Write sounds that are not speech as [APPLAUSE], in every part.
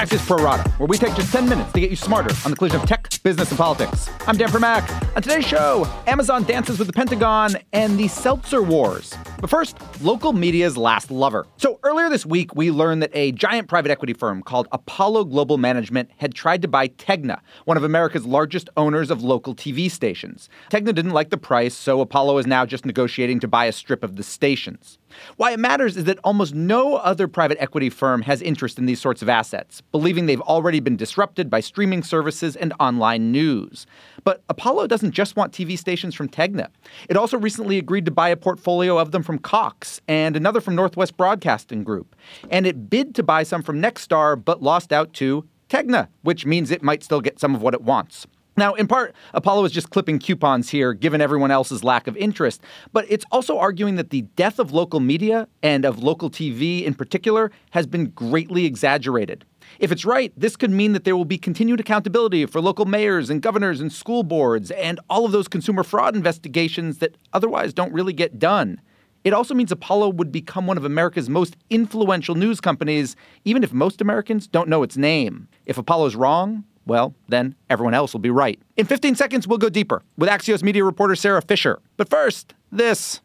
Axios Pro Rata, where we take just 10 minutes to get you smarter on the collision of tech, business, and politics. I'm Dan Primack. On today's show, Amazon dances with the Pentagon and the Seltzer Wars. But first, local media's last lover. So earlier this week, we learned that a giant private equity firm called Apollo Global Management had tried to buy Tegna, one of America's largest owners of local TV stations. Tegna didn't like the price, so Apollo is now just negotiating to buy a strip of the stations. Why it matters is that almost no other private equity firm has interest in these sorts of assets, believing they've already been disrupted by streaming services and online news. But Apollo doesn't just want TV stations from Tegna. It also recently agreed to buy a portfolio of them from Cox and another from Northwest Broadcasting Group. And it bid to buy some from Nexstar, but lost out to Tegna, which means it might still get some of what it wants. Now, in part, Apollo is just clipping coupons here, given everyone else's lack of interest, but it's also arguing that the death of local media and of local TV in particular has been greatly exaggerated. If it's right, this could mean that there will be continued accountability for local mayors and governors and school boards and all of those consumer fraud investigations that otherwise don't really get done. It also means Apollo would become one of America's most influential news companies, even if most Americans don't know its name. If Apollo's wrong, well, then everyone else will be right. In 15 seconds, we'll go deeper with Axios media reporter Sara Fischer. But first, this.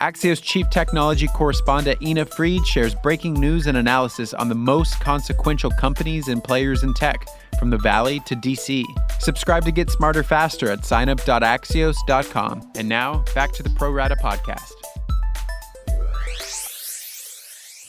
Axios chief technology correspondent Ina Fried shares breaking news and analysis on the most consequential companies and players in tech, from the Valley to DC. Subscribe to get smarter faster at signup.axios.com. And now, back to the Pro Rata podcast.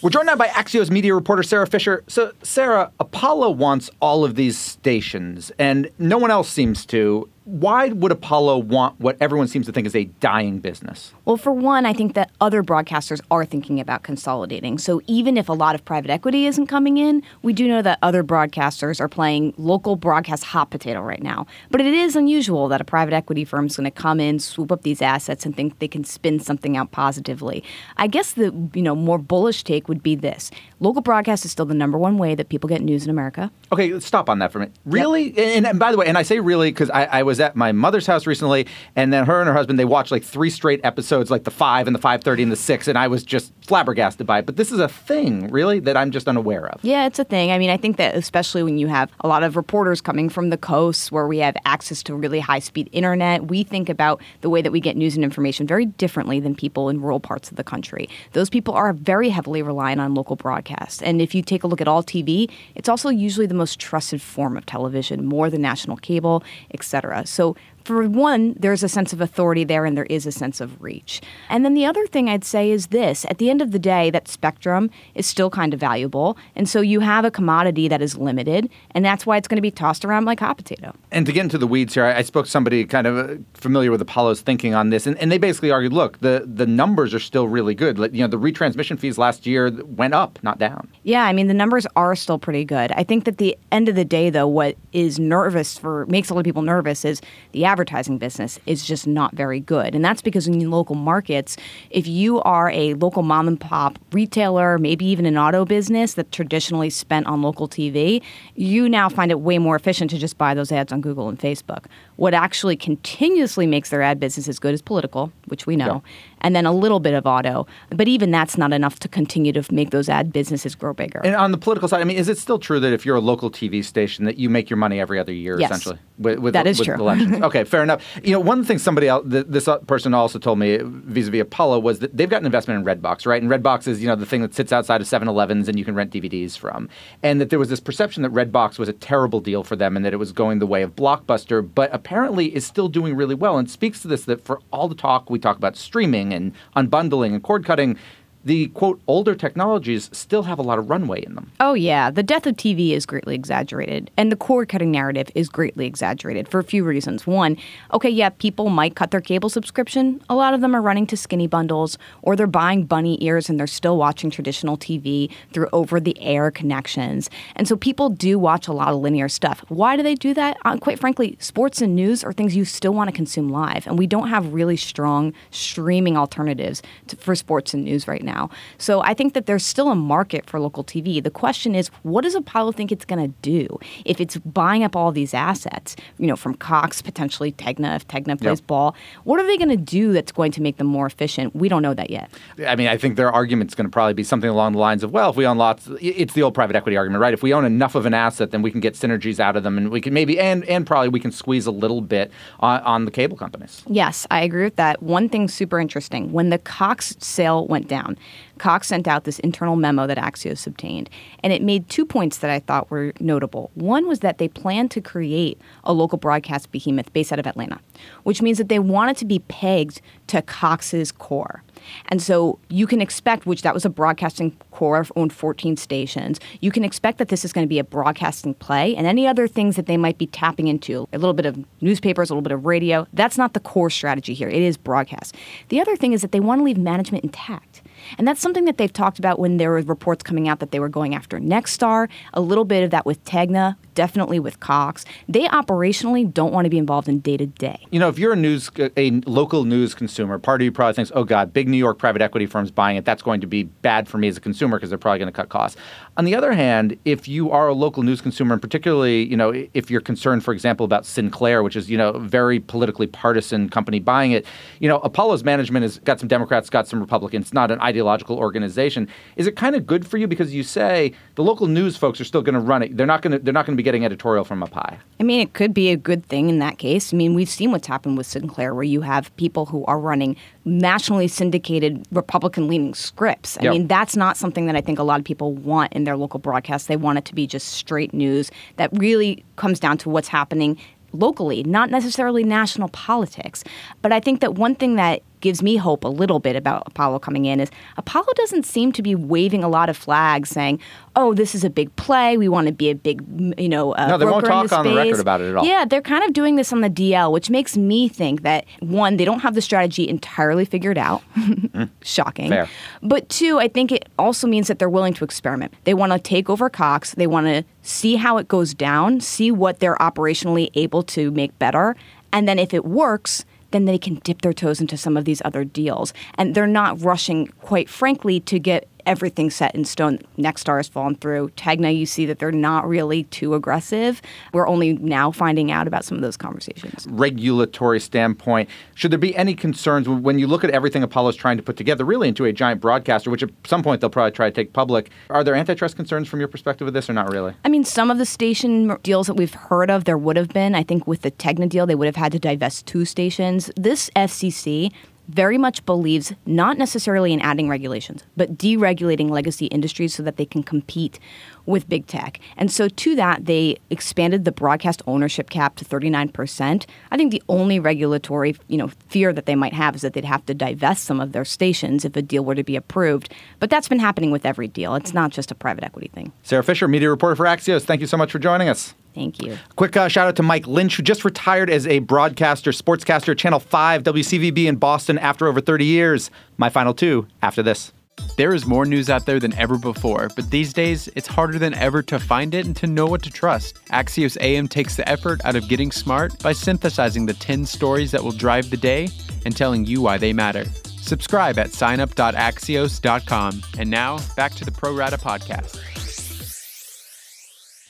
We're joined now by Axios media reporter Sara Fischer. So, Sara, Apollo wants all of these stations, and no one else seems to why would Apollo want what everyone seems to think is a dying business? Well, for one, I think that other broadcasters are thinking about consolidating. So even if a lot of private equity isn't coming in, we do know that other broadcasters are playing local broadcast hot potato right now. But it is unusual that a private equity firm is going to come in, swoop up these assets, and think they can spin something out positively. I guess the you know more bullish take would be this: local broadcast is still the number one way that people get news in America. Okay, let's stop on that for a minute. Really? Yep. And, and, by the way, and I say really because I, I was at my mother's house recently, and then her and her husband they watched like three straight episodes, like the five and the five thirty and the six, and I was just flabbergasted by it. But this is a thing, really, that I'm just unaware of. Yeah, it's a thing. I mean, I think that especially when you have a lot of reporters coming from the coasts where we have access to really high speed internet, we think about the way that we get news and information very differently than people in rural parts of the country. Those people are very heavily reliant on local broadcasts, and if you take a look at all TV, it's also usually the most trusted form of television, more than national cable, etc. So for one, there's a sense of authority there and there is a sense of reach. And then the other thing I'd say is this at the end of the day, that spectrum is still kind of valuable. And so you have a commodity that is limited, and that's why it's going to be tossed around like hot potato. And to get into the weeds here, I, spoke to somebody kind of uh, familiar with Apollo's thinking on this, and, and they basically argued look, the, the numbers are still really good. You know, the retransmission fees last year went up, not down. Yeah, I mean, the numbers are still pretty good. I think that the end of the day, though, what is nervous for makes a lot of people nervous is the advertising business is just not very good. And that's because in local markets, if you are a local mom and pop retailer, maybe even an auto business that traditionally spent on local TV, you now find it way more efficient to just buy those ads on Google and Facebook. What actually continuously makes their ad business as good as political, which we know, yeah and then a little bit of auto. But even that's not enough to continue to make those ad businesses grow bigger. And on the political side, I mean, is it still true that if you're a local TV station that you make your money every other year, yes. essentially? With, with, that is with true. Elections? [LAUGHS] okay, fair enough. You know, one thing somebody else, this uh, person also told me vis-a-vis Apollo was that they've got an investment in Redbox, right? And Redbox is, you know, the thing that sits outside of 7-Elevens and you can rent DVDs from. And that there was this perception that Redbox was a terrible deal for them and that it was going the way of Blockbuster, but apparently is still doing really well and speaks to this that for all the talk we talk about streaming and unbundling and cord cutting the quote older technologies still have a lot of runway in them. Oh yeah, the death of TV is greatly exaggerated and the cord cutting narrative is greatly exaggerated for a few reasons. One, okay, yeah, people might cut their cable subscription. A lot of them are running to skinny bundles or they're buying bunny ears and they're still watching traditional TV through over the air connections. And so people do watch a lot of linear stuff. Why do they do that? Uh, quite frankly, sports and news are things you still want to consume live and we don't have really strong streaming alternatives to, for sports and news right now now. So I think that there's still a market for local TV. The question is, what does Apollo think it's going to do if it's buying up all these assets, you know, from Cox, potentially Tegna, if Tegna plays yep. ball? What are they going to do that's going to make them more efficient? We don't know that yet. I mean, I think their argument's going to probably be something along the lines of, well, if we own lots, it's the old private equity argument, right? If we own enough of an asset, then we can get synergies out of them, and we can maybe, and and probably we can squeeze a little bit on, on the cable companies. Yes, I agree with that. One thing super interesting when the Cox sale went down, Cox sent out this internal memo that Axios obtained, and it made two points that I thought were notable. One was that they planned to create a local broadcast behemoth based out of Atlanta, which means that they wanted to be pegged to Cox's core. And so you can expect, which that was a broadcasting core owned 14 stations, you can expect that this is going to be a broadcasting play and any other things that they might be tapping into, a little bit of newspapers, a little bit of radio. That's not the core strategy here. It is broadcast. The other thing is that they want to leave management intact. And that's something that they've talked about when there were reports coming out that they were going after Nexstar, a little bit of that with Tegna, definitely with Cox. They operationally don't want to be involved in day to day. You know, if you're a news, a local news consumer, part of you probably thinks, oh God, big New York private equity firms buying it, that's going to be bad for me as a consumer because they're probably going to cut costs. On the other hand, if you are a local news consumer, and particularly, you know, if you're concerned, for example, about Sinclair, which is, you know, a very politically partisan company buying it, you know, Apollo's management has got some Democrats, got some Republicans, not an ideological organization. Is it kind of good for you because you say the local news folks are still going to run it? They're not going to. They're not going to be getting editorial from up high. I mean, it could be a good thing in that case. I mean, we've seen what's happened with Sinclair, where you have people who are running nationally syndicated Republican-leaning scripts. I yep. mean, that's not something that I think a lot of people want in their local broadcast. They want it to be just straight news that really comes down to what's happening locally, not necessarily national politics. But I think that one thing that gives me hope a little bit about Apollo coming in is Apollo doesn't seem to be waving a lot of flags saying, "Oh, this is a big play. We want to be a big, you know, uh, no." They won't talk on the record about it at all. Yeah, they're kind of doing this on the DL, which makes me think that one, they don't have the strategy entirely figured out. mm. [LAUGHS] Shocking. Fair. But two, I think it also means that they're willing to experiment. They want to take over Cox. They want to see how it goes down, see what they're operationally able to make better, and then if it works then they can dip their toes into some of these other deals. And they're not rushing, quite frankly, to get everything set in stone. Nexstar has fallen through. Tegna, you see that they're not really too aggressive. We're only now finding out about some of those conversations. Regulatory standpoint, should there be any concerns when you look at everything Apollo's trying to put together, really into a giant broadcaster, which at some point they'll probably try to take public? Are there antitrust concerns from your perspective of this, or not really? I mean, some of the station deals that we've heard of, there would have been. I think with the Tegna deal, they would have had to divest two stations. This FCC very much believes not necessarily in adding regulations, but deregulating legacy industries so that they can compete with big tech. And so to that, they expanded the broadcast ownership cap to 39%. I think the only regulatory, you know, fear that they might have is that they'd have to divest some of their stations if a deal were to be approved. But that's been happening with every deal. It's not just a private equity thing. Sara Fischer, media reporter for Axios. Thank you so much for joining us. Thank you. Quick uh, shout out to Mike Lynch, who just retired as a broadcaster, sportscaster, Channel 5, WCVB in Boston after over 30 years. My final two after this. There is more news out there than ever before, but these days it's harder than ever to find it and to know what to trust. Axios AM takes the effort out of getting smart by synthesizing the 10 stories that will drive the day and telling you why they matter. Subscribe at signup.axios.com. And now, back to the Pro Rata podcast.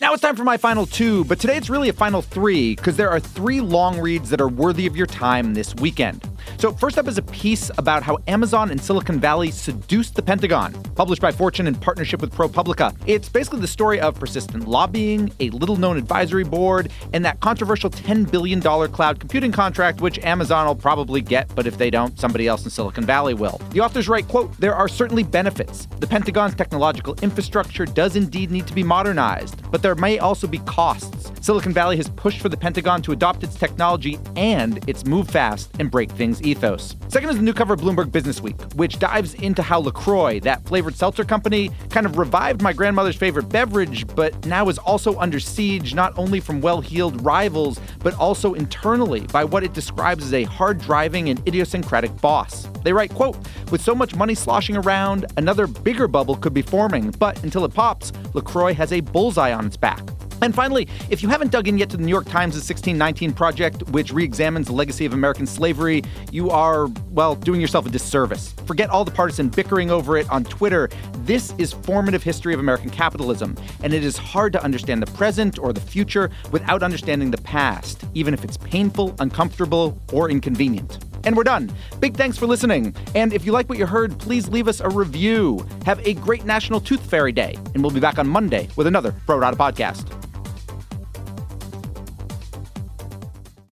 Now it's time for my final two, but today it's really a final three because there are three long reads that are worthy of your time this weekend. So, first up is a piece about how Amazon and Silicon Valley seduced the Pentagon, published by Fortune in partnership with ProPublica. It's basically the story of persistent lobbying, a little known advisory board, and that controversial $10 billion cloud computing contract, which Amazon will probably get, but if they don't, somebody else in Silicon Valley will. The authors write, quote, There are certainly benefits. The Pentagon's technological infrastructure does indeed need to be modernized, but there may also be costs. Silicon Valley has pushed for the Pentagon to adopt its technology and its move fast and break things ethos. Second is the new cover of Bloomberg Business Week, which dives into how LaCroix, that flavored seltzer company, kind of revived my grandmother's favorite beverage, but now is also under siege not only from well heeled rivals, but also internally by what it describes as a hard driving and idiosyncratic boss. They write, quote, with so much money sloshing around, another bigger bubble could be forming, but until it pops, LaCroix has a bullseye on its back. And finally, if you haven't dug in yet to the New York Times' 1619 Project, which re examines the legacy of American slavery, you are, well, doing yourself a disservice. Forget all the partisan bickering over it on Twitter. This is formative history of American capitalism, and it is hard to understand the present or the future without understanding the past, even if it's painful, uncomfortable, or inconvenient. And we're done. Big thanks for listening. And if you like what you heard, please leave us a review. Have a great National Tooth Fairy Day, and we'll be back on Monday with another Pro Rata podcast.